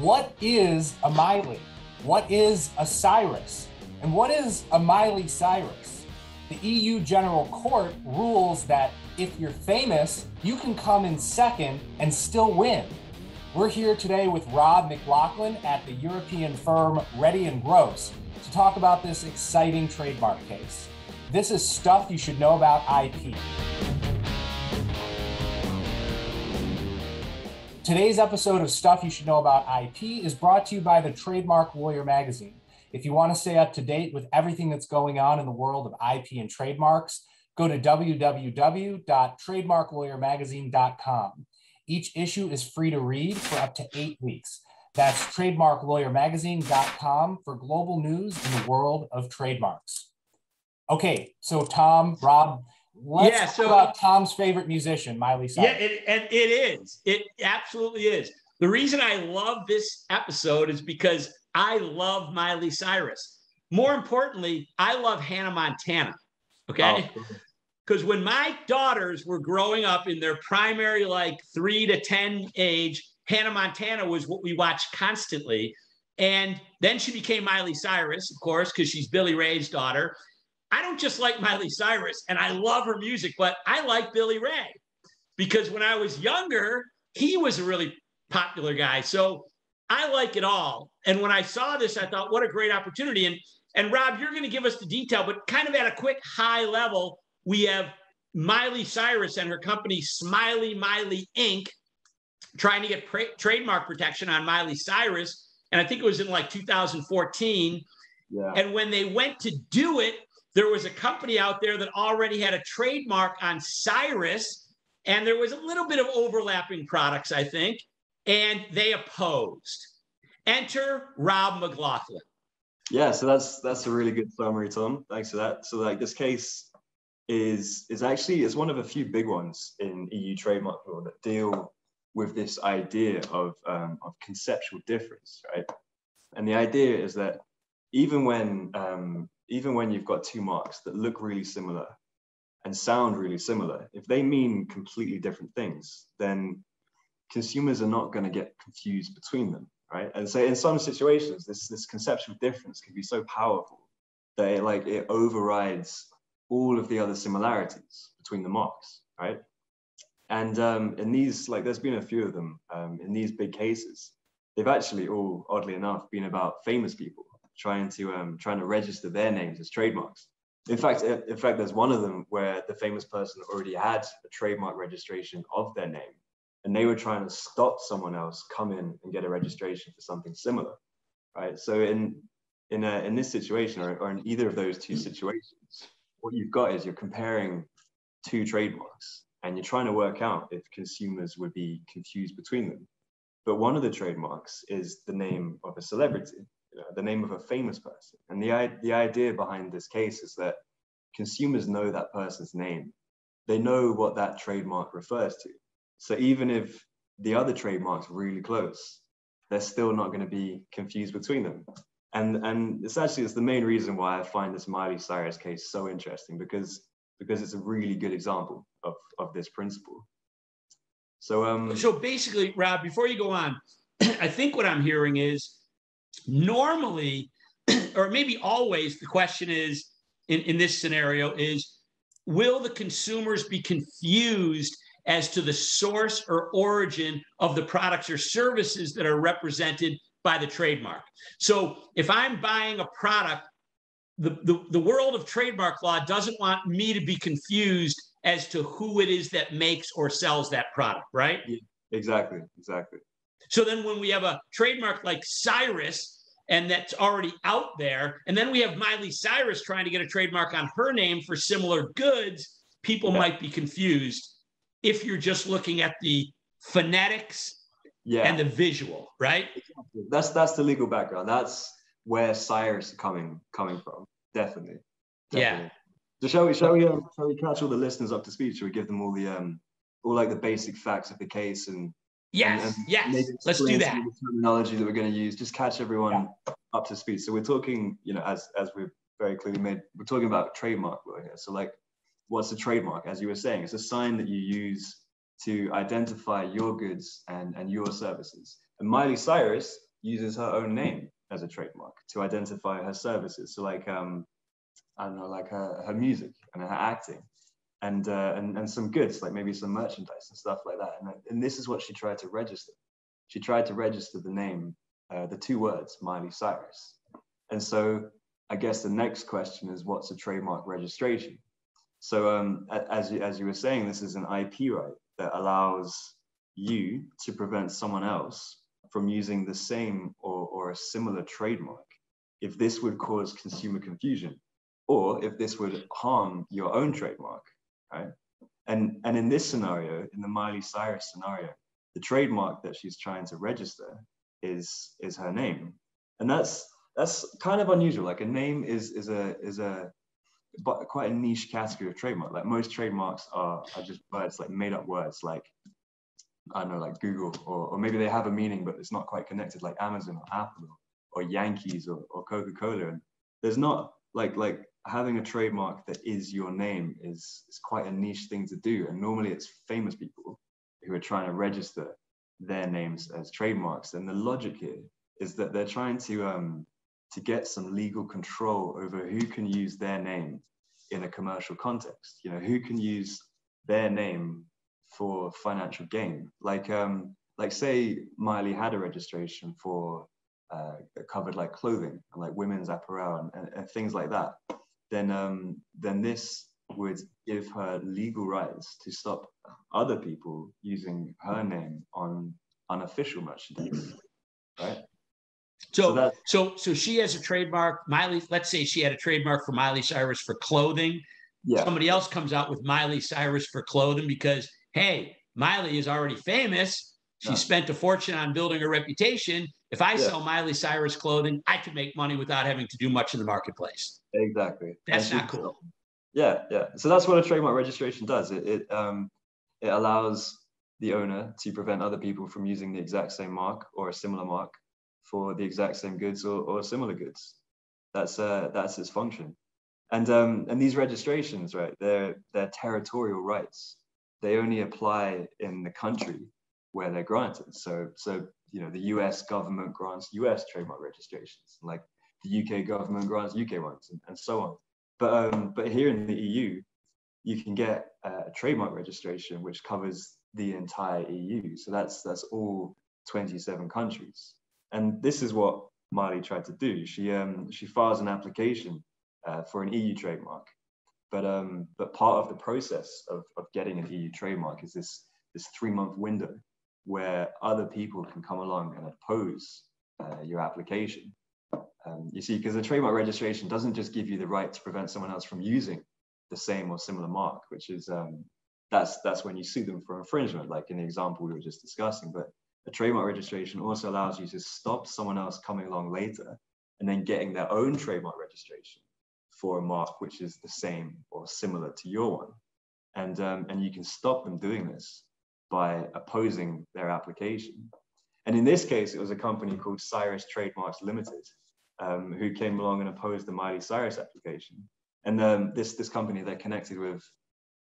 What is a Miley? What is a Cyrus? And what is a Miley Cyrus? The EU General Court rules that if you're famous, you can come in second and still win. We're here today with Rob McLaughlin at the European firm Reddie and Grosse to talk about this exciting trademark case. This is stuff you should know about IP. Today's episode of Stuff You Should Know About IP is brought to you by the Trademark Lawyer magazine. If you want to stay up to date with everything that's going on in the world of IP and trademarks, go to www.trademarklawyermagazine.com. Each issue is free to read for up to eight weeks. That's trademarklawyermagazine.com for global news in the world of trademarks. Okay, so Tom, Rob, Let's yeah, so about Tom's favorite musician, Miley Cyrus. Yeah, it, and it is. It absolutely is. The reason I love this episode is because I love Miley Cyrus. More importantly, I love Hannah Montana. Okay. Because oh. when my daughters were growing up in their primary, like three to 10 age, Hannah Montana was what we watched constantly. And then she became Miley Cyrus, of course, because she's Billy Ray's daughter. I don't just like Miley Cyrus and I love her music, but I like Billy Ray because when I was younger, he was a really popular guy. So I like it all. And when I saw this, I thought, what a great opportunity. And and Rob, you're going to give us the detail, but kind of at a quick high level, we have Miley Cyrus and her company Smiley Miley Inc. trying to get pra- trademark protection on Miley Cyrus. And I think it was in like 2014. Yeah. And when they went to do it, there was a company out there that already had a trademark on Cyrus, and there was a little bit of overlapping products, I think, and they opposed. Enter Rob McLaughlin. Yeah, so that's that's a really good summary, Tom. Thanks for that. So like this case is is actually is one of a few big ones in EU trademark law that deal with this idea of um, of conceptual difference, right? And the idea is that even when um, even when you've got two marks that look really similar and sound really similar, if they mean completely different things, then consumers are not going to get confused between them, right? And so in some situations, this, this conceptual difference can be so powerful that it like it overrides all of the other similarities between the marks, right? And um, in these, like there's been a few of them um, in these big cases, they've actually all, oddly enough, been about famous people trying to um, trying to register their names as trademarks. In fact, in fact, there's one of them where the famous person already had a trademark registration of their name, and they were trying to stop someone else come in and get a registration for something similar, right? So in in a, in this situation, or, or in either of those two situations, what you've got is you're comparing two trademarks, and you're trying to work out if consumers would be confused between them. But one of the trademarks is the name of a celebrity, the name of a famous person. And the, the idea behind this case is that consumers know that person's name. They know what that trademark refers to. So even if the other trademark's really close, they're still not going to be confused between them. And, and it's actually it's the main reason why I find this Miley Cyrus case so interesting because because it's a really good example of, of this principle. So um so basically, Rob, before you go on, I think what I'm hearing is normally, or maybe always, the question is in, in this scenario is will the consumers be confused as to the source or origin of the products or services that are represented by the trademark? So if I'm buying a product, the, the, the world of trademark law doesn't want me to be confused as to who it is that makes or sells that product, right? Yeah, exactly, exactly. So then when we have a trademark like Cyrus, and that's already out there, and then we have Miley Cyrus trying to get a trademark on her name for similar goods, people yeah. might be confused if you're just looking at the phonetics yeah. and the visual, right? That's that's the legal background. That's where Cyrus coming coming from. Definitely. Definitely. Yeah. So shall we shall we um, shall we catch all the listeners up to speed? Shall we give them all the um all like the basic facts of the case and Yes, and, and yes. Let's do that. The terminology that we're going to use, just catch everyone yeah. up to speed. So we're talking, you know, as as we've very clearly made, we're talking about trademark law here. So like, what's a trademark? As you were saying, it's a sign that you use to identify your goods and and your services. And Miley Cyrus uses her own name as a trademark to identify her services. So like um, I don't know, like her, her music and her acting and, uh, and, and some goods, like maybe some merchandise and stuff like that. And, and this is what she tried to register. She tried to register the name, uh, the two words, Miley Cyrus. And so I guess the next question is what's a trademark registration? So um, as, you, as you were saying, this is an IP right that allows you to prevent someone else from using the same or, or a similar trademark if this would cause consumer confusion or if this would harm your own trademark, right? And, and in this scenario, in the Miley Cyrus scenario, the trademark that she's trying to register is, is her name. And that's, that's kind of unusual. Like a name is, is a, is a, but quite a niche category of trademark. Like most trademarks are, are just words, like made up words, like I don't know, like Google, or, or maybe they have a meaning, but it's not quite connected, like Amazon or Apple or, or Yankees or, or Coca-Cola. And there's not like like having a trademark that is your name is, is quite a niche thing to do. And normally it's famous people who are trying to register their names as trademarks. And the logic here is that they're trying to um, to get some legal control over who can use their name in a commercial context. You know, who can use their name for financial gain. Like um, like say Miley had a registration for uh, covered like clothing and like women's apparel and, and, and things like that, then um, then this would give her legal rights to stop other people using her name on unofficial merchandise, right? So, so, so, so she has a trademark. Miley, let's say she had a trademark for Miley Cyrus for clothing. Yeah. Somebody else comes out with Miley Cyrus for clothing because, hey, Miley is already famous. She spent a fortune on building a reputation. If I yeah. sell Miley Cyrus clothing, I can make money without having to do much in the marketplace. Exactly. That's and not cool. Yeah, yeah. So that's what a trademark registration does. It it um it allows the owner to prevent other people from using the exact same mark or a similar mark for the exact same goods or, or similar goods. That's uh, that's its function. And um, and these registrations, right? They're they're territorial rights. They only apply in the country where they're granted. So so you know the U.S. government grants U.S. trademark registrations, like the UK government grants UK ones, and, and so on. But um, but here in the EU, you can get a trademark registration which covers the entire EU. So that's that's all 27 countries. And this is what Miley tried to do. She um, she files an application uh, for an EU trademark, but um, but part of the process of, of getting an EU trademark is this this three month window where other people can come along and oppose uh, your application. Um, you see, because the trademark registration doesn't just give you the right to prevent someone else from using the same or similar mark, which is um, that's that's when you sue them for infringement, like in the example we were just discussing. But a trademark registration also allows you to stop someone else coming along later and then getting their own trademark registration for a mark which is the same or similar to your one. And, um, and you can stop them doing this by opposing their application. And in this case, it was a company called Cyrus Trademarks Limited um, who came along and opposed the Miley Cyrus application. And um, this, this company, they're connected with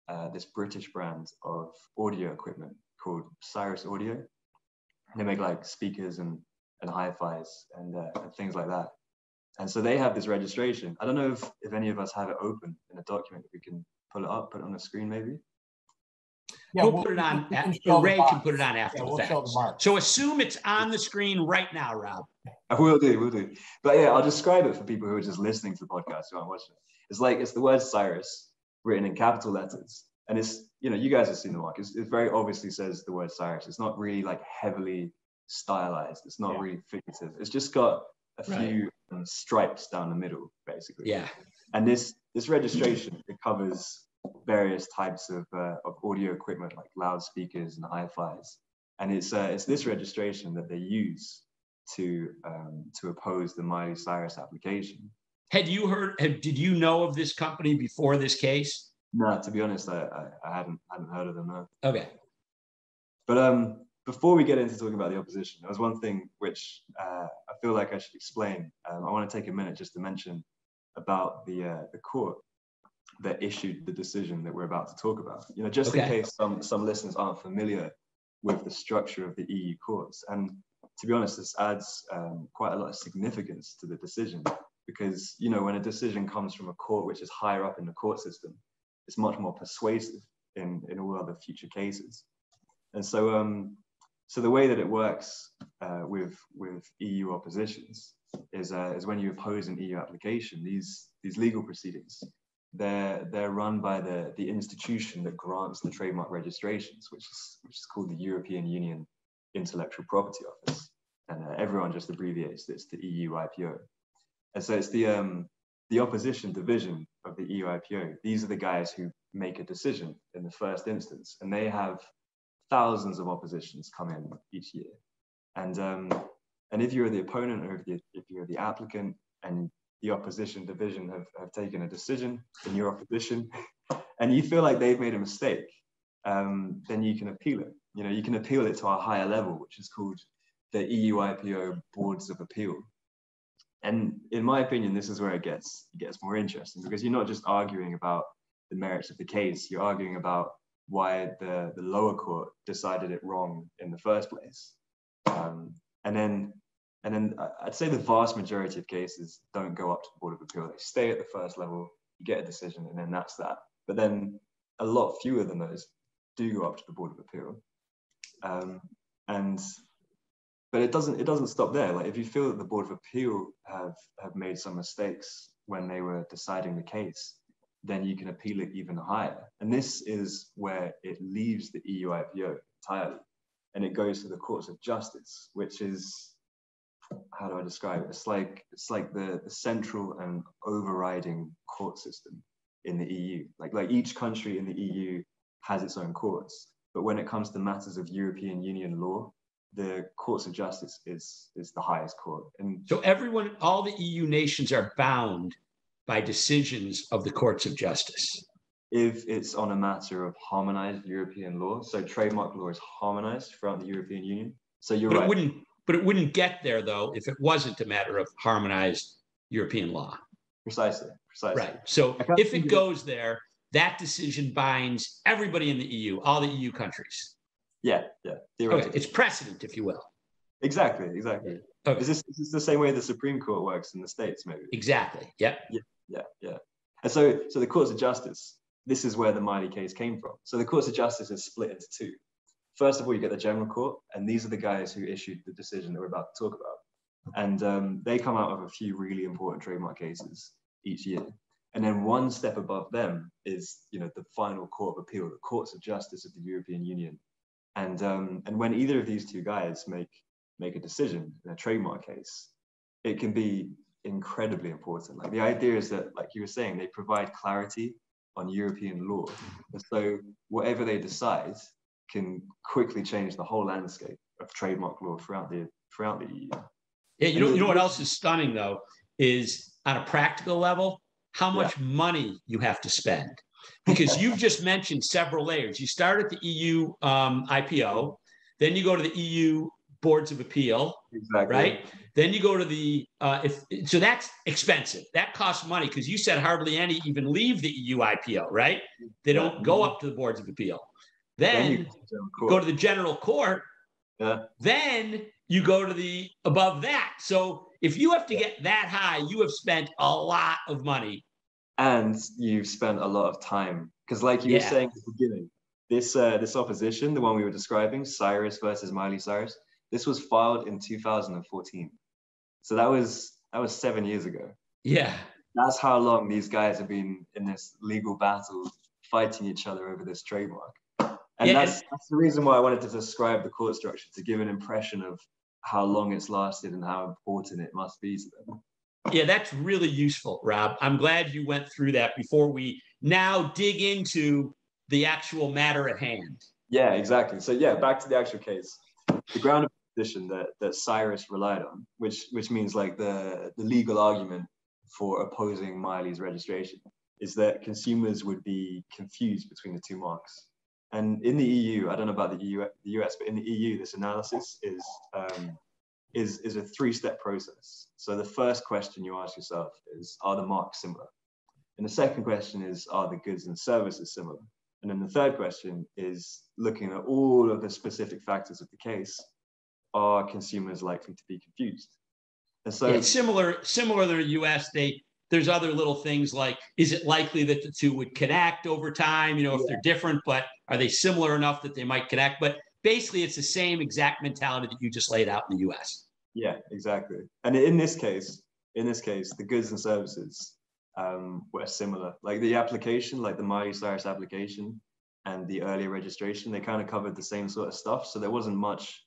uh, this British brand of audio equipment called Cyrus Audio they make like speakers and and hi-fis and, uh, and things like that. And so they have this registration. I don't know if, if any of us have it open in a document. If we can pull it up, put it on the screen, maybe. Yeah, we'll, we'll put it on. Can Ray can put it on after yeah, we'll the fact. So assume it's on the screen right now, Rob. I will do, we'll do. But yeah, I'll describe it for people who are just listening to the podcast who aren't watching it. It's like it's the word Cyrus written in capital letters, and it's you know you guys have seen the mark. It's, it very obviously says the word Cyrus. It's not really like heavily stylized. It's not yeah. really figurative. It's just got a right. few um, stripes down the middle, basically. Yeah. And this this registration it covers various types of, uh, of audio equipment like loudspeakers and hi-fis, and it's uh, it's this registration that they use to um, to oppose the Miley Cyrus application. Had you heard? Had, did you know of this company before this case? No, to be honest, I, I, I hadn't hadn't heard of them. No. Okay. But um, before we get into talking about the opposition, there was one thing which uh, I feel like I should explain. Um, I want to take a minute just to mention about the uh, the court that issued the decision that we're about to talk about. You know, just okay. in case some some listeners aren't familiar with the structure of the EU courts, and to be honest, this adds um, quite a lot of significance to the decision because you know when a decision comes from a court which is higher up in the court system, it's much more persuasive in in all other future cases. And so, um, so the way that it works uh, with with EU oppositions is uh, is when you oppose an EU application, these these legal proceedings, they're they're run by the the institution that grants the trademark registrations, which is which is called the European Union Intellectual Property Office, and uh, everyone just abbreviates this to EUIPO. And so it's the um, the opposition division of the EUIPO. These are the guys who make a decision in the first instance, and they have thousands of oppositions come in each year. And um, and if you're the opponent or if, you, if you're the applicant and the opposition division have, have taken a decision in your opposition and you feel like they've made a mistake, um, then you can appeal it. You know, you can appeal it to a higher level, which is called the EU IPO Boards of Appeal. And in my opinion, this is where it gets it gets more interesting because you're not just arguing about the merits of the case, you're arguing about why the, the lower court decided it wrong in the first place. Um, and then and then I'd say the vast majority of cases don't go up to the Board of Appeal. They stay at the first level, you get a decision, and then that's that. But then a lot fewer than those do go up to the Board of Appeal. Um, and but it doesn't it doesn't stop there. Like if you feel that the Board of Appeal have have made some mistakes when they were deciding the case, then you can appeal it even higher. And this is where it leaves the EU IPO entirely and it goes to the courts of justice, which is how do I describe it? It's like it's like the, the central and overriding court system in the EU. Like like each country in the EU has its own courts, but when it comes to matters of European Union law, the courts of justice is is the highest court. And so everyone, all the EU nations are bound by decisions of the courts of justice if it's on a matter of harmonized European law. So trademark law is harmonized throughout the European Union. So you're but right. It wouldn't, but it wouldn't get there though if it wasn't a matter of harmonized European law. Precisely. Precisely. Right. So if it goes there, that decision binds everybody in the EU, all the EU countries. Yeah, yeah. Okay. It's precedent, if you will. Exactly, exactly. Okay. Is, this, is this the same way the Supreme Court works in the States, maybe? Exactly. Yeah. Yeah, yeah, yeah. And so, so the courts of justice, this is where the Miley case came from. So the courts of justice is split into two. First of all, you get the general court, and these are the guys who issued the decision that we're about to talk about. And um, they come out of a few really important trademark cases each year. And then one step above them is, you know, the final court of appeal, the courts of justice of the European Union. And um, and when either of these two guys make make a decision in a trademark case, it can be incredibly important. Like the idea is that, like you were saying, they provide clarity on European law. And so whatever they decide can quickly change the whole landscape of trademark law throughout the throughout the EU. Yeah, you know, you know what else is stunning though is on a practical level, how much yeah. money you have to spend. Because you've just mentioned several layers. You start at the EU um, IPO, then you go to the EU boards of appeal, exactly. right? Then you go to the uh, if so that's expensive. That costs money because you said hardly any even leave the EU IPO, right? They don't go up to the boards of appeal. Then, then go to the general court. Yeah. Then you go to the above that. So if you have to get that high, you have spent a lot of money. And you've spent a lot of time. Because like you yeah. were saying at the beginning, this uh, this opposition, the one we were describing, Cyrus versus Miley Cyrus, this was filed in 2014. So that was that was seven years ago. Yeah. That's how long these guys have been in this legal battle fighting each other over this trademark. And yeah, that's, that's the reason why I wanted to describe the court structure to give an impression of how long it's lasted and how important it must be to them. Yeah, that's really useful, Rob. I'm glad you went through that before we now dig into the actual matter at hand. Yeah, exactly. So yeah, back to the actual case. The ground of position that that Cyrus relied on, which which means like the the legal argument for opposing Miley's registration is that consumers would be confused between the two marks. And in the EU, I don't know about the EU, the US, but in the EU, this analysis is um, is is a three-step process. So the first question you ask yourself is, are the marks similar? And the second question is, are the goods and services similar? And then the third question is looking at all of the specific factors of the case are consumers likely to be confused? And so it's similar, similar to the US, they there's other little things like is it likely that the two would connect over time, you know, if yeah. they're different, but are they similar enough that they might connect? But basically it's the same exact mentality that you just laid out in the US. Yeah, exactly. And in this case, in this case, the goods and services um, were similar. Like the application, like the Miley Cyrus application and the earlier registration, they kind of covered the same sort of stuff. So there wasn't much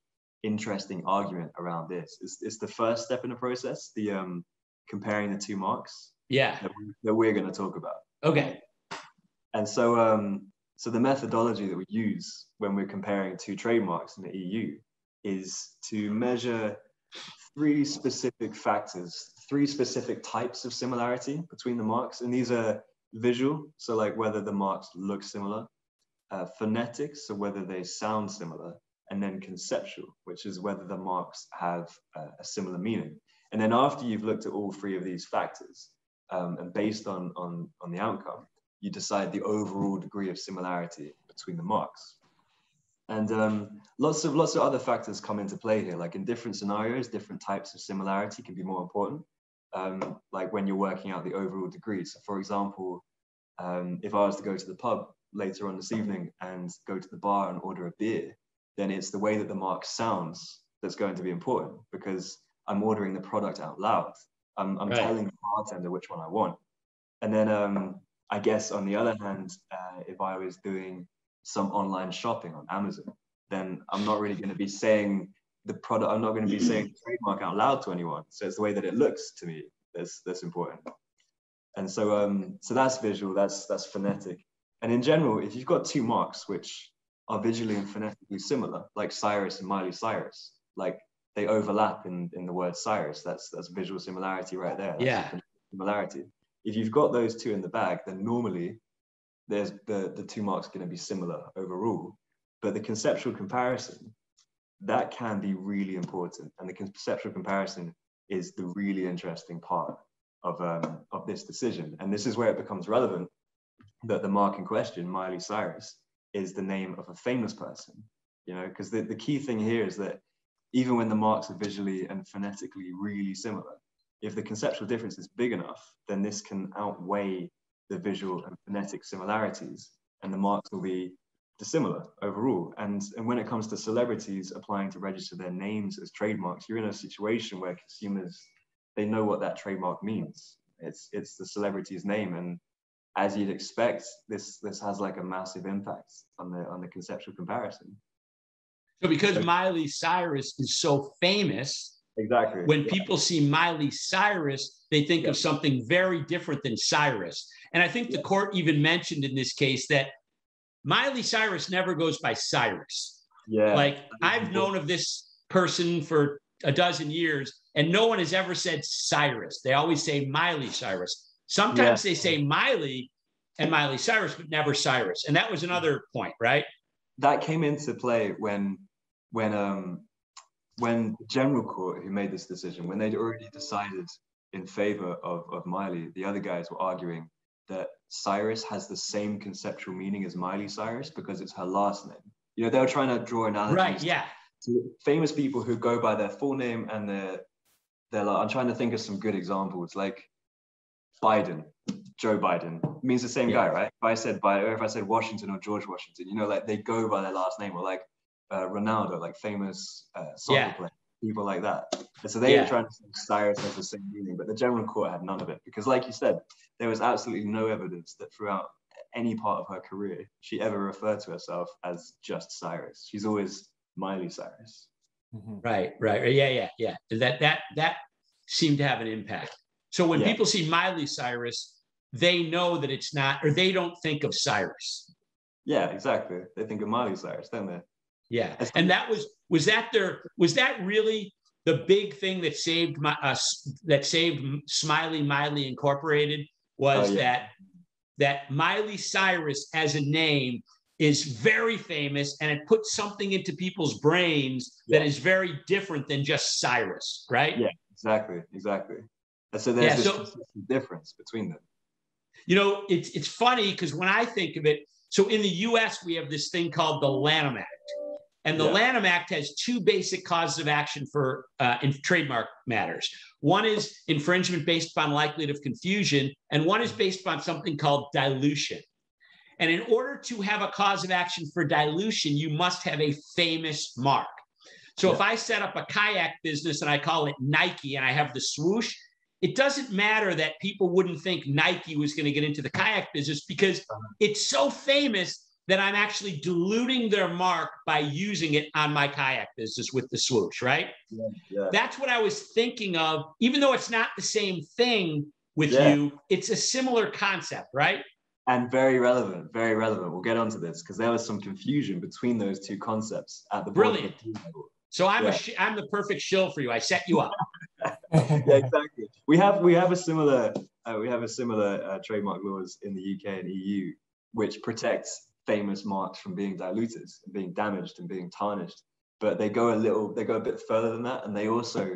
interesting argument around this. It's, it's the first step in the process, the um, comparing the two marks. Yeah. That, that we're going to talk about. Okay. And so, um, so the methodology that we use when we're comparing two trademarks in the EU is to measure three specific factors, three specific types of similarity between the marks. And these are visual, so like whether the marks look similar, uh, phonetics, so whether they sound similar, and then conceptual, which is whether the marks have uh, a similar meaning. And then after you've looked at all three of these factors, um, and based on, on, on the outcome, you decide the overall degree of similarity between the marks. And um, lots of lots of other factors come into play here. Like in different scenarios, different types of similarity can be more important. Um, like when you're working out the overall degree. So, for example, um, if I was to go to the pub later on this evening and go to the bar and order a beer, then it's the way that the mark sounds that's going to be important because I'm ordering the product out loud. I'm, I'm right. telling the bartender which one I want. And then um, I guess on the other hand, uh, if I was doing some online shopping on Amazon, then I'm not really going to be saying the product, I'm not going to be saying the trademark out loud to anyone. So it's the way that it looks to me that's, that's important. And so, um, so that's visual, that's, that's phonetic. And in general, if you've got two marks which are visually and phonetically similar, like Cyrus and Miley Cyrus, like they overlap in, in the word Cyrus, that's, that's visual similarity right there. That's yeah. Similarity. If you've got those two in the bag, then normally there's the, the two marks going to be similar overall. But the conceptual comparison, that can be really important. And the conceptual comparison is the really interesting part of, um, of this decision. And this is where it becomes relevant that the mark in question, Miley Cyrus, is the name of a famous person. You know, because the, the key thing here is that even when the marks are visually and phonetically really similar, if the conceptual difference is big enough, then this can outweigh the visual and phonetic similarities, and the marks will be dissimilar overall. And, and when it comes to celebrities applying to register their names as trademarks, you're in a situation where consumers, they know what that trademark means. It's, it's the celebrity's name. And as you'd expect, this, this has like a massive impact on the, on the conceptual comparison. So because Miley Cyrus is so famous, Exactly. When yeah. people see Miley Cyrus, they think yeah. of something very different than Cyrus. And I think the court even mentioned in this case that Miley Cyrus never goes by Cyrus. Yeah. Like I've known of this person for a dozen years, and no one has ever said Cyrus. They always say Miley Cyrus. Sometimes they say Miley and Miley Cyrus, but never Cyrus. And that was another point, right? That came into play when when um when the general court who made this decision, when they'd already decided in favor of, of Miley, the other guys were arguing that Cyrus has the same conceptual meaning as Miley Cyrus because it's her last name. You know, they were trying to draw analogies. Right, yeah. To famous people who go by their full name and their, they're like, I'm trying to think of some good examples, like Biden, Joe Biden means the same yeah. guy, right? If I said by, or if I said Washington or George Washington, you know, like they go by their last name, or like uh, Ronaldo, like famous uh, soccer yeah. players, people like that. And so they yeah. were trying to say Cyrus has the same meaning, but the general court had none of it because, like you said, there was absolutely no evidence that throughout any part of her career she ever referred to herself as just Cyrus. She's always Miley Cyrus. Mm-hmm. Right, right, yeah, yeah, yeah. That that that seemed to have an impact. So when yeah. people see Miley Cyrus, they know that it's not, or they don't think of Cyrus. Yeah, exactly. They think of Miley Cyrus, don't they? Yeah, and that was was that their was that really the big thing that saved my us uh, that saved Smiley Miley Incorporated was oh, yeah. that that Miley Cyrus as a name is very famous and it puts something into people's brains yeah. that is very different than just Cyrus, right? Yeah, exactly, exactly. And so there's yeah, so, difference between them. You know, it's it's funny because when I think of it, so in the U.S. we have this thing called the Lanham Act, And the Yeah. Lanham Act has two basic causes of action for uh, in trademark matters. One is infringement based upon likelihood of confusion, and one is based upon something called dilution. And in order to have a cause of action for dilution, you must have a famous mark. So if I set up a kayak business and I call it Nike and I have the swoosh, it doesn't matter that people wouldn't think Nike was going to get into the kayak business because it's so famous that I'm actually diluting their mark by using it on my kayak business with the swoosh, right? Yeah. That's what I was thinking of. Even though it's not the same thing with Yeah. you, it's a similar concept, right? And very relevant, very relevant. We'll get onto this because there was some confusion between those two concepts at the Brilliant. So I'm Yeah. a sh- I'm the perfect shill for you. I set you up. yeah, exactly. We have we have a similar uh, we have a similar uh, trademark laws in the UK and EU, which protects famous marks from being diluted and being damaged and being tarnished. But they go a little, they go a bit further than that, and they also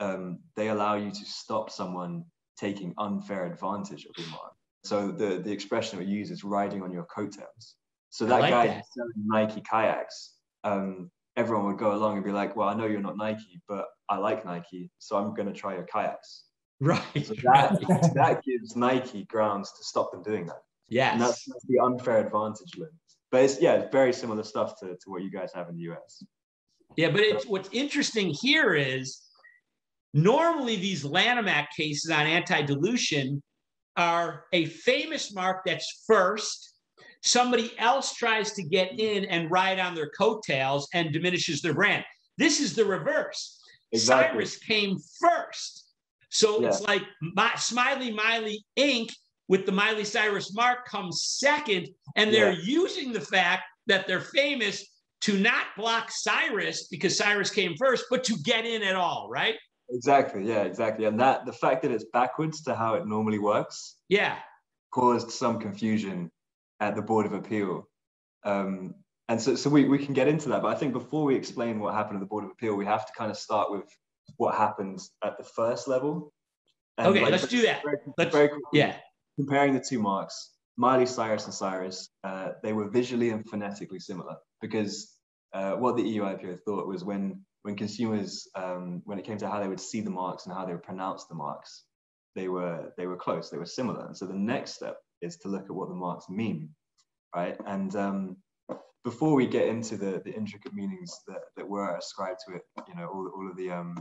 um, they allow you to stop someone taking unfair advantage of your mark. So the the expression we use is riding on your coattails. So that like guy that. selling Nike kayaks, um, everyone would go along and be like, "Well, I know you're not Nike, but I like Nike, so I'm going to try your kayaks." Right. So that, that gives Nike grounds to stop them doing that. And that's, that's the unfair advantage. But it's, yeah, it's very similar stuff to, to what you guys have in the US. Yeah, but it's what's interesting here is normally these Lanham Act cases on anti-dilution are a famous mark that's first. Somebody else tries to get in and ride on their coattails and diminishes their brand. This is the reverse. Exactly. Cyrus came first. So it's like my, Smiley Miley Inc. with the Miley Cyrus mark comes second, and they're using the fact that they're famous to not block Cyrus because Cyrus came first, but to get in at all, right? Exactly. Yeah, exactly. And that the fact that it's backwards to how it normally works Yeah. caused some confusion at the Board of Appeal. Um, and so, so we, we can get into that. But I think before we explain what happened at the Board of Appeal, we have to kind of start with what happened at the first level. And Okay, like, let's do that. very- Let's, very quickly, yeah. Comparing the two marks, Miley Cyrus and Cyrus, uh, they were visually and phonetically similar because uh, what the EUIPO thought was when when consumers, um, when it came to how they would see the marks and how they would pronounce the marks, they were they were close, they were similar. And so the next step is to look at what the marks mean, right? And um, before we get into the the intricate meanings that, that were ascribed to it, you know, all, all of the um,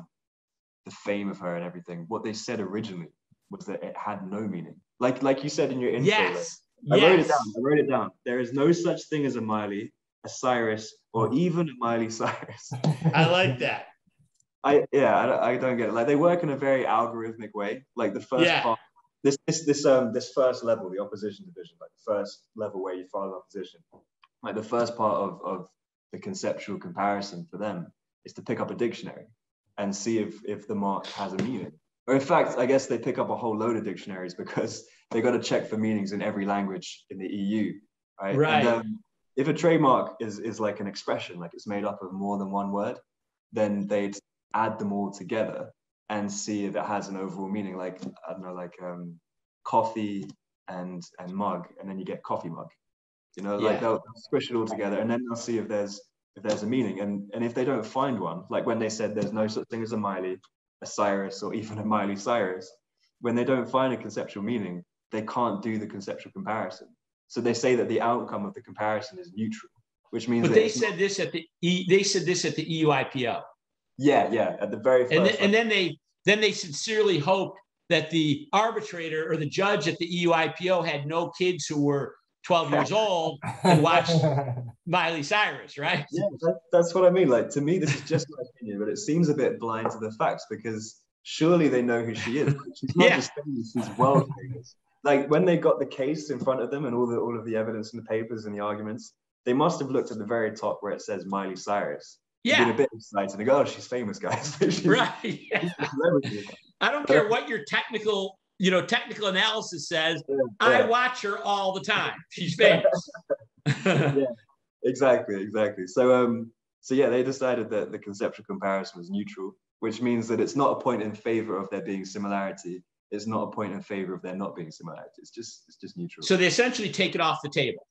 the fame of her and everything, what they said originally was that it had no meaning. Like like you said in your intro, Yes. I wrote it Yes. down. I wrote it down. There is no such thing as a Miley, a Cyrus, or even a Miley Cyrus. I like that. I yeah, I don't, I don't get it. Like they work in a very algorithmic way. Like the first Yeah. part, this this this um this first level, the opposition division, like the first level where you file an opposition, like the first part of of the conceptual comparison for them is to pick up a dictionary and see if if the mark has a meaning. Or in fact, I guess they pick up a whole load of dictionaries because they got to check for meanings in every language in the EU, right? Right. And, um, if a trademark is is like an expression, like it's made up of more than one word, then they'd add them all together and see if it has an overall meaning. Like I don't know, like um, coffee and and mug, and then you get coffee mug. You know, Yeah. like they'll squish it all together, and then they'll see if there's if there's a meaning. And and if they don't find one, like when they said there's no such thing as a Miley, a Cyrus, or even a Miley Cyrus, when they don't find a conceptual meaning, they can't do the conceptual comparison. So they say that the outcome of the comparison is neutral, which means But that they said this at the e, they said this at the EUIPO. yeah, yeah, at the very first. and then, and then they then they sincerely hoped that the arbitrator or the judge at the EUIPO had no kids who were 12 years old and watched Miley Cyrus, right? yeah, that, that's what I mean. Like to me, this is just my opinion, but it seems a bit blind to the facts because surely they know who she is. She's not Yeah. just famous; she's world famous. Like when they got the case in front of them and all the all of the evidence and the papers and the arguments, they must have looked at the very top where it says Miley Cyrus. and Been a bit excited and go, "Oh, she's famous, guys." She's- right. she's. I don't care what your technical, you know, technical analysis says. I watch her all the time. She's famous. yeah, exactly exactly so um so yeah they decided that the conceptual comparison was neutral which means that it's not a point in favor of there being similarity it's not a point in favor of there not being similarity it's just it's just neutral so they essentially take it off the table.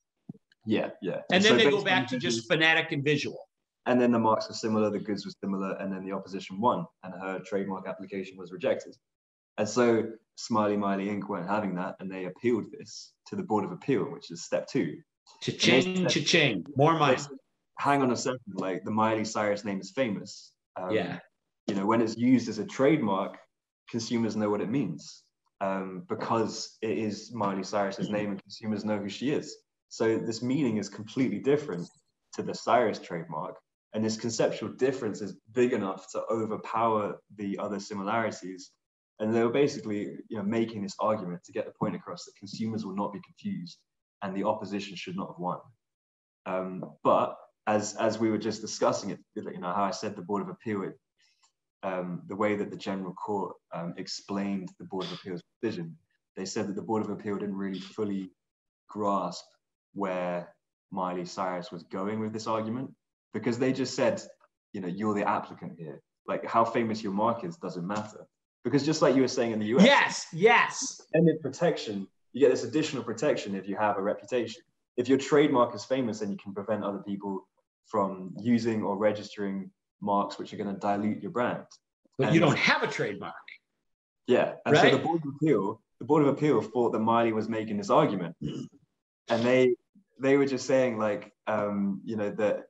yeah yeah And then so they go back to just phonetic and visual. And then the marks were similar, the goods were similar, and then the opposition won, and her trademark application was rejected. And so Smiley Miley Inc. weren't having that, and they appealed this to the Board of Appeal, which is step two. Cha-ching, cha-ching, more money. Hang on a second, like the Miley Cyrus name is famous. Um, yeah. You know, when it's used as a trademark, consumers know what it means um, because it is Miley Cyrus's name and consumers know who she is. So this meaning is completely different to the Cyrus trademark. And this conceptual difference is big enough to overpower the other similarities. And they were basically you know, making this argument to get the point across that consumers will not be confused and the opposition should not have won. Um, but as, as we were just discussing it, you know, how I said the Board of Appeal, it, um, the way that the General Court um, explained the Board of Appeal's decision, they said that the Board of Appeal didn't really fully grasp where Miley Cyrus was going with this argument because they just said, you know, you're the applicant here. Like how famous your mark is doesn't matter. Because just like you were saying in the US, yes, yes, ended protection, you get this additional protection if you have a reputation. If your trademark is famous, then you can prevent other people from using or registering marks which are going to dilute your brand. But and you don't have a trademark. Yeah, and right? so the board of appeal, the board of appeal thought that Miley was making this argument, and they they were just saying like, um, you know, that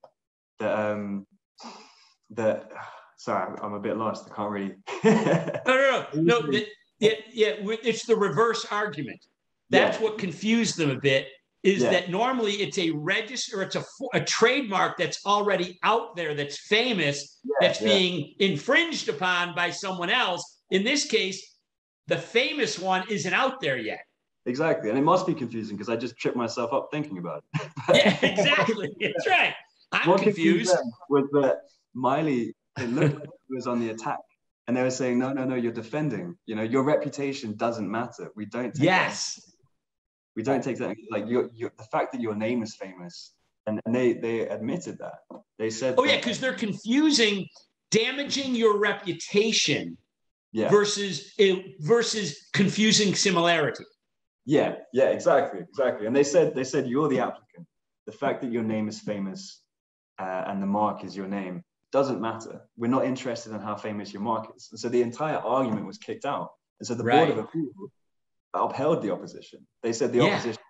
that um, that. Sorry, I'm a bit lost. I can't really. no, no, no, no. yeah, yeah. It's the reverse argument. That's yeah. what confused them a bit. Is yeah. that normally it's a register, it's a, a trademark that's already out there, that's famous, yeah, that's being infringed upon by someone else. In this case, the famous one isn't out there yet. Exactly. And it must be confusing because I just tripped myself up thinking about it. yeah, exactly. That's right. I'm what confused. Was that Miley, it looked like it was on the attack. And they were saying, no, no, no, you're defending. You know, your reputation doesn't matter. We don't. yes. That. We don't take that. Like your, your, the fact that your name is famous, and, and they they admitted that. They said. Oh yeah, because they're confusing damaging your reputation yeah. versus versus confusing similarity. Yeah, yeah, exactly, exactly. And they said they said you're the applicant. The fact that your name is famous uh, and the mark is your name doesn't matter. We're not interested in how famous your mark is. And so the entire argument was kicked out. And so the right. Board of Appeal upheld the opposition. They said the yeah. opposition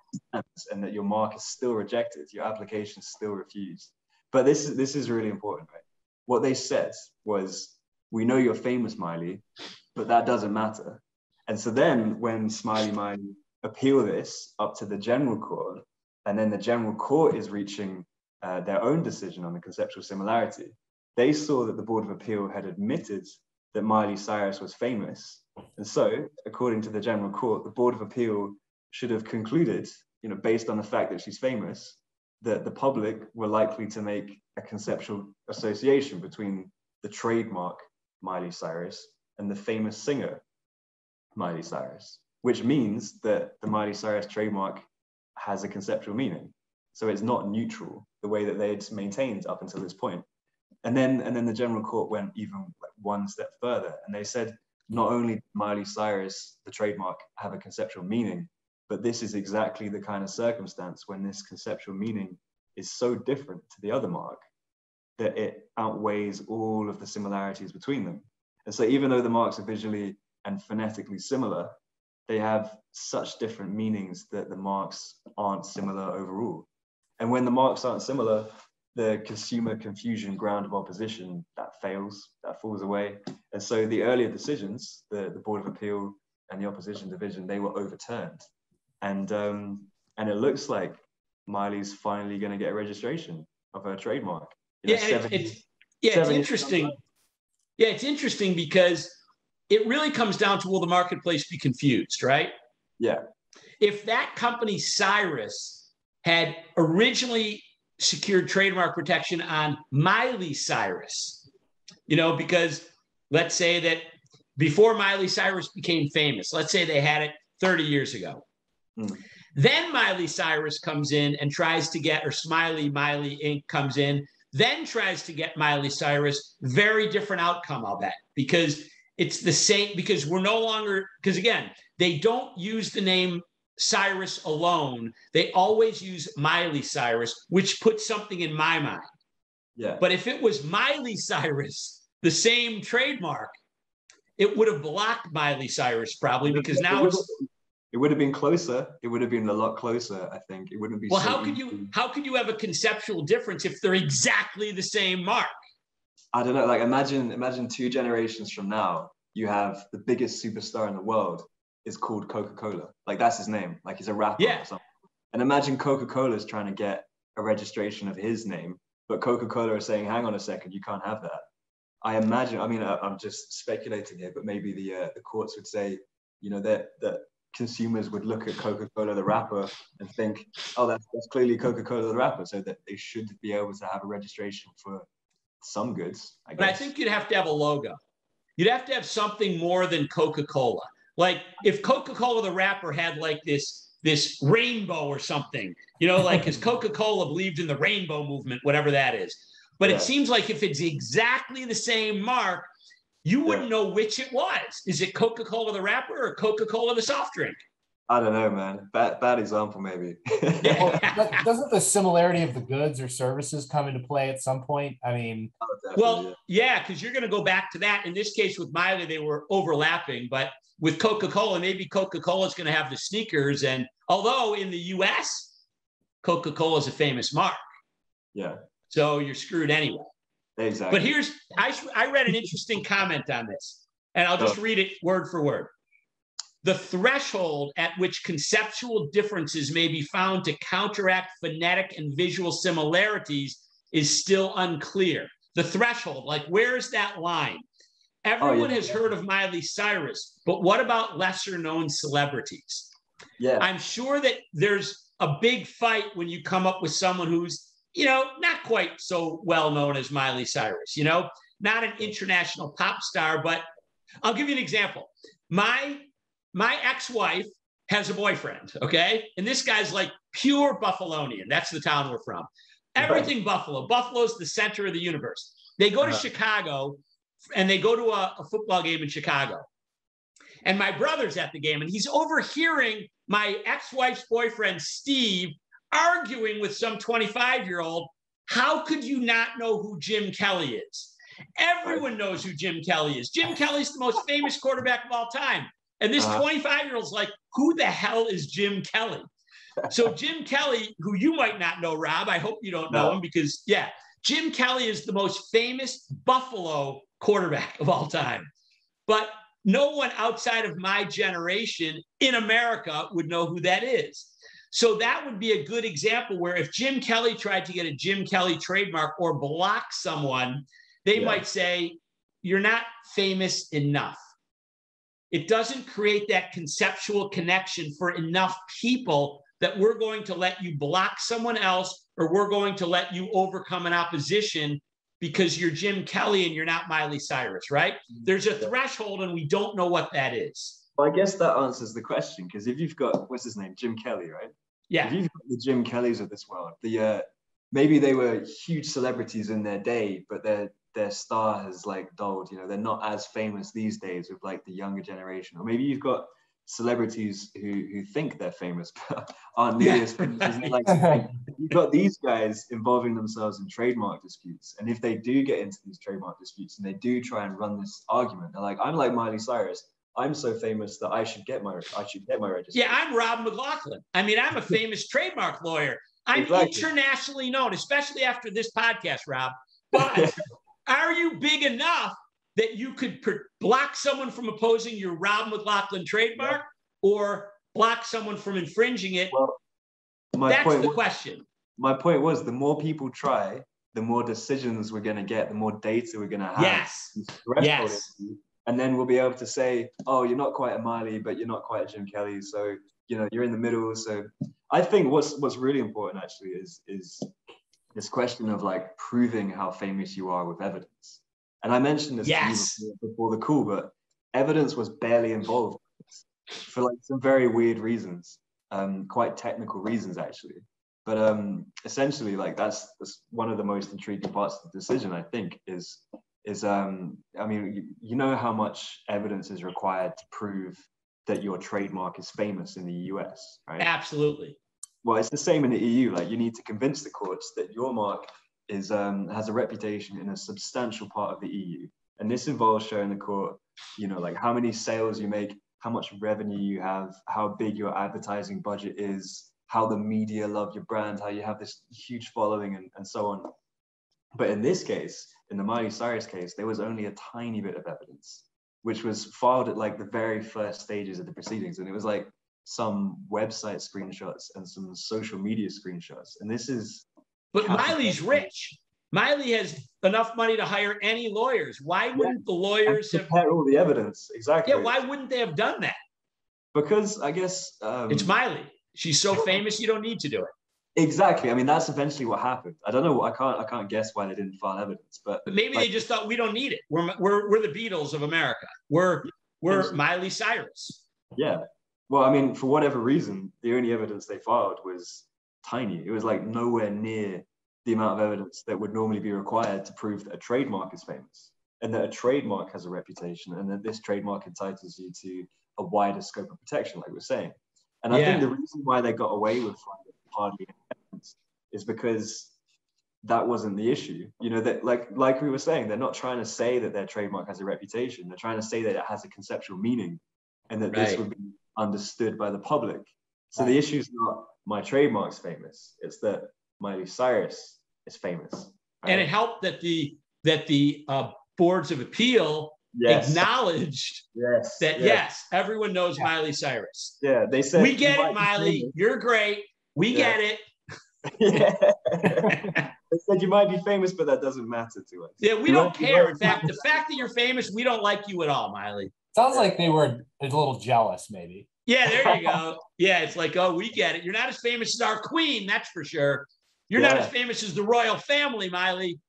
and that your mark is still rejected, your application is still refused. But this is this is really important, right? What they said was, we know you're famous, Miley, but that doesn't matter. And so then when Smiley Miley appeal this up to the general court, and then the general court is reaching uh, their own decision on the conceptual similarity, they saw that the Board of Appeal had admitted that Miley Cyrus was famous. And so, according to the general court, the Board of Appeal should have concluded, you know, based on the fact that she's famous, that the public were likely to make a conceptual association between the trademark Miley Cyrus and the famous singer Miley Cyrus which means that the Miley Cyrus trademark has a conceptual meaning. So it's not neutral the way that they'd maintained up until this point. And then, and then the general court went even like one step further and they said, not only Miley Cyrus, the trademark, have a conceptual meaning, but this is exactly the kind of circumstance when this conceptual meaning is so different to the other mark that it outweighs all of the similarities between them. And so even though the marks are visually and phonetically similar, they have such different meanings that the marks aren't similar overall. And when the marks aren't similar, the consumer confusion ground of opposition that fails, that falls away. And so the earlier decisions, the, the Board of Appeal and the opposition division, they were overturned. And um, and it looks like Miley's finally going to get a registration of her trademark. You know, yeah, seven, it's, yeah, it's interesting. Yeah, it's interesting because it really comes down to will the marketplace be confused, right? Yeah. If that company, Cyrus, had originally secured trademark protection on Miley Cyrus, you know, because let's say that before Miley Cyrus became famous, let's say they had it 30 years ago. Mm. Then Miley Cyrus comes in and tries to get, or Smiley Miley Inc. comes in, then tries to get Miley Cyrus. Very different outcome, I'll bet, because it's the same because we're no longer because again they don't use the name cyrus alone they always use miley cyrus which puts something in my mind Yeah. But if it was Miley Cyrus, the same trademark, it would have blocked Miley Cyrus probably because now it's it would have been closer. It would have been a lot closer, I think. It wouldn't be well, so how could you how could you have a conceptual difference if they're exactly the same mark? I don't know, like imagine imagine two generations from now, you have the biggest superstar in the world is called Coca-Cola. Like that's his name. Like he's a rapper Yeah. or something. And imagine Coca-Cola is trying to get a registration of his name, but Coca-Cola is saying, hang on a second, you can't have that. I imagine, I mean, I, I'm just speculating here, but maybe the uh, the courts would say, you know, that that consumers would look at Coca-Cola the rapper and think, oh, that's, that's clearly Coca-Cola the rapper, so that they should be able to have a registration for some goods. I But I think you'd have to have a logo. You'd have to have something more than Coca-Cola. Like if Coca-Cola the rapper had like this this rainbow or something, you know, like because Coca-Cola believed in the rainbow movement, whatever that is. But Yeah. it seems like if it's exactly the same mark, you wouldn't know which it was. Is it Coca-Cola the rapper or Coca-Cola the soft drink? I don't know, man. Bad, bad example, maybe. Well, doesn't the similarity of the goods or services come into play at some point? I mean, oh, Well, yeah, because you're going to go back to that. In this case, with Miley, they were overlapping, but with Coca Cola, maybe Coca Cola is going to have the sneakers. And although in the US, Coca Cola is a famous mark, yeah, so you're screwed anyway. exactly. But here's, I, I read an interesting comment on this, and I'll just read it word for word. The threshold at which conceptual differences may be found to counteract phonetic and visual similarities is still unclear. The threshold, like where's that line? Everyone yeah. has heard of Miley Cyrus, but what about lesser known celebrities? yeah, I'm sure that there's a big fight when you come up with someone who's, you know, not quite so well known as Miley Cyrus, you know, not an international pop star, but I'll give you an example. My my ex-wife has a boyfriend, okay? And this guy's like pure Buffalonian. That's the town we're from. Everything Buffalo. Buffalo's the center of the universe. They go to Uh-huh. Chicago and they go to a, a football game in Chicago. And my brother's at the game and he's overhearing my ex-wife's boyfriend, Steve, arguing with some 25 year old. How could you not know who Jim Kelly is? Everyone knows who Jim Kelly is. Jim Kelly's the most famous quarterback of all time. And this Uh-huh. 25 year old's like, who the hell is Jim Kelly? So, Jim Kelly, who you might not know, Rob, I hope you don't know No. him because, yeah, Jim Kelly is the most famous Buffalo quarterback of all time. But no one outside of my generation in America would know who that is. So that would be a good example where if Jim Kelly tried to get a Jim Kelly trademark or block someone, they Yeah. might say, You're not famous enough. It doesn't create that conceptual connection for enough people that we're going to let you block someone else or we're going to let you overcome an opposition because you're Jim Kelly and you're not Miley Cyrus, right? There's a threshold and we don't know what that is. Well, I guess that answers the question because if you've got what's his name, Jim Kelly, right? Yeah. If you've got the Jim Kellys of this world, the uh, maybe they were huge celebrities in their day, but their their star has like dulled. You know, they're not as famous these days with like the younger generation. Or maybe you've got celebrities who who think they're famous but aren't nearly Yeah, as famous as like. You've got these guys involving themselves in trademark disputes, and if they do get into these trademark disputes and they do try and run this argument, they're like, "I'm like Miley Cyrus." I'm so famous that I should get my I should get my registration. Yeah, I'm Rob McLaughlin. I mean, I'm a famous trademark lawyer. I'm Exactly. internationally known, especially after this podcast, Rob. But are you big enough that you could per- block someone from opposing your Rob McLaughlin trademark or block someone from infringing it? Well, my That's point the was, question. my point was the more people try, the more decisions we're going to get, the more data we're going to have. Yes. Yes. issue. And then we'll be able to say, oh, you're not quite a Miley, but you're not quite a Jim Kelly. So, you know, you're in the middle. So I think what's what's really important actually is is this question of like proving how famous you are with evidence. And I mentioned this Yes. before, the call, but evidence was barely involved for like some very weird reasons, um, quite technical reasons actually. But um, essentially, like that's, that's one of the most intriguing parts of the decision. I think is is um, I mean, you, you know how much evidence is required to prove that your trademark is famous in the US, right? Absolutely. Well, it's the same in the EU. Like you need to convince the courts that your mark is um, has a reputation in a substantial part of the EU, and this involves showing the court, you know, like how many sales you make, how much revenue you have, how big your advertising budget is, how the media love your brand, how you have this huge following, and, and so on. But in this case, in the Miley Cyrus case, there was only a tiny bit of evidence, which was filed at like the very first stages of the proceedings. And it was like some website screenshots and some social media screenshots. And this is. But Miley's rich. Miley has enough money to hire any lawyers. Why wouldn't yeah. the lawyers have all the evidence? Exactly. Yeah, why wouldn't they have done that? Because I guess um, it's Miley. She's so famous, you don't need to do it. Exactly. I mean, that's eventually what happened. I don't know. I can't. I can't guess why they didn't file evidence. But, but maybe like, they just thought we don't need it. We're we're we're the Beatles of America. We're we're Miley Cyrus. Yeah. Well, I mean, for whatever reason, the only evidence they filed was tiny. It was like nowhere near the amount of evidence that would normally be required to prove that a trademark is famous and that a trademark has a reputation and that this trademark entitles you to a wider scope of protection, like we're saying. And I yeah. think the reason why they got away with hardly evidence is because that wasn't the issue. You know, that like like we were saying, they're not trying to say that their trademark has a reputation. They're trying to say that it has a conceptual meaning and that right. this would be understood by the public. So the issue is not my trademark's famous. It's that Miley Cyrus is famous. Right? And it helped that the that the uh, boards of appeal yes. acknowledged yes. that yes. yes everyone knows yeah. Miley Cyrus. Yeah, they said we get it, Miley. You're great. We yeah. get it. yeah. they said you might be famous, but that doesn't matter to us. Yeah, we you don't care. In fact, the fact that you're famous, we don't like you at all, Miley. Sounds like they were a little jealous, maybe. Yeah, there you go. Yeah, it's like, oh, we get it. You're not as famous as our queen, that's for sure. You're yeah. not as famous as the royal family, Miley.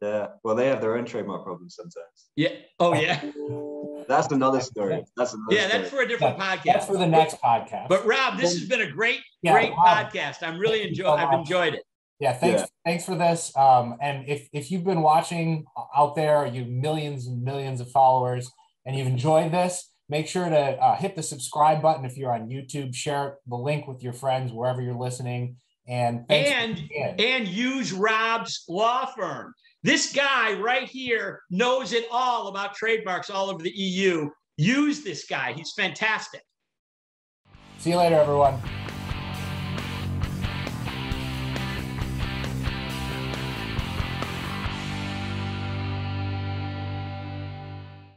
Yeah. Well, they have their own trademark problems sometimes. Yeah. Oh, yeah. that's another story. That's another yeah. Story. That's for a different yeah, podcast. That's for the next podcast. But Rob, this has been a great, yeah, great Rob, podcast. I'm really enjoying. I've enjoyed it. Yeah. Thanks. Yeah. Thanks for this. Um, and if if you've been watching out there, you millions and millions of followers, and you've enjoyed this, make sure to uh, hit the subscribe button if you're on YouTube. Share the link with your friends wherever you're listening. And and and use Rob's law firm. This guy right here knows it all about trademarks all over the EU. Use this guy. He's fantastic. See you later, everyone.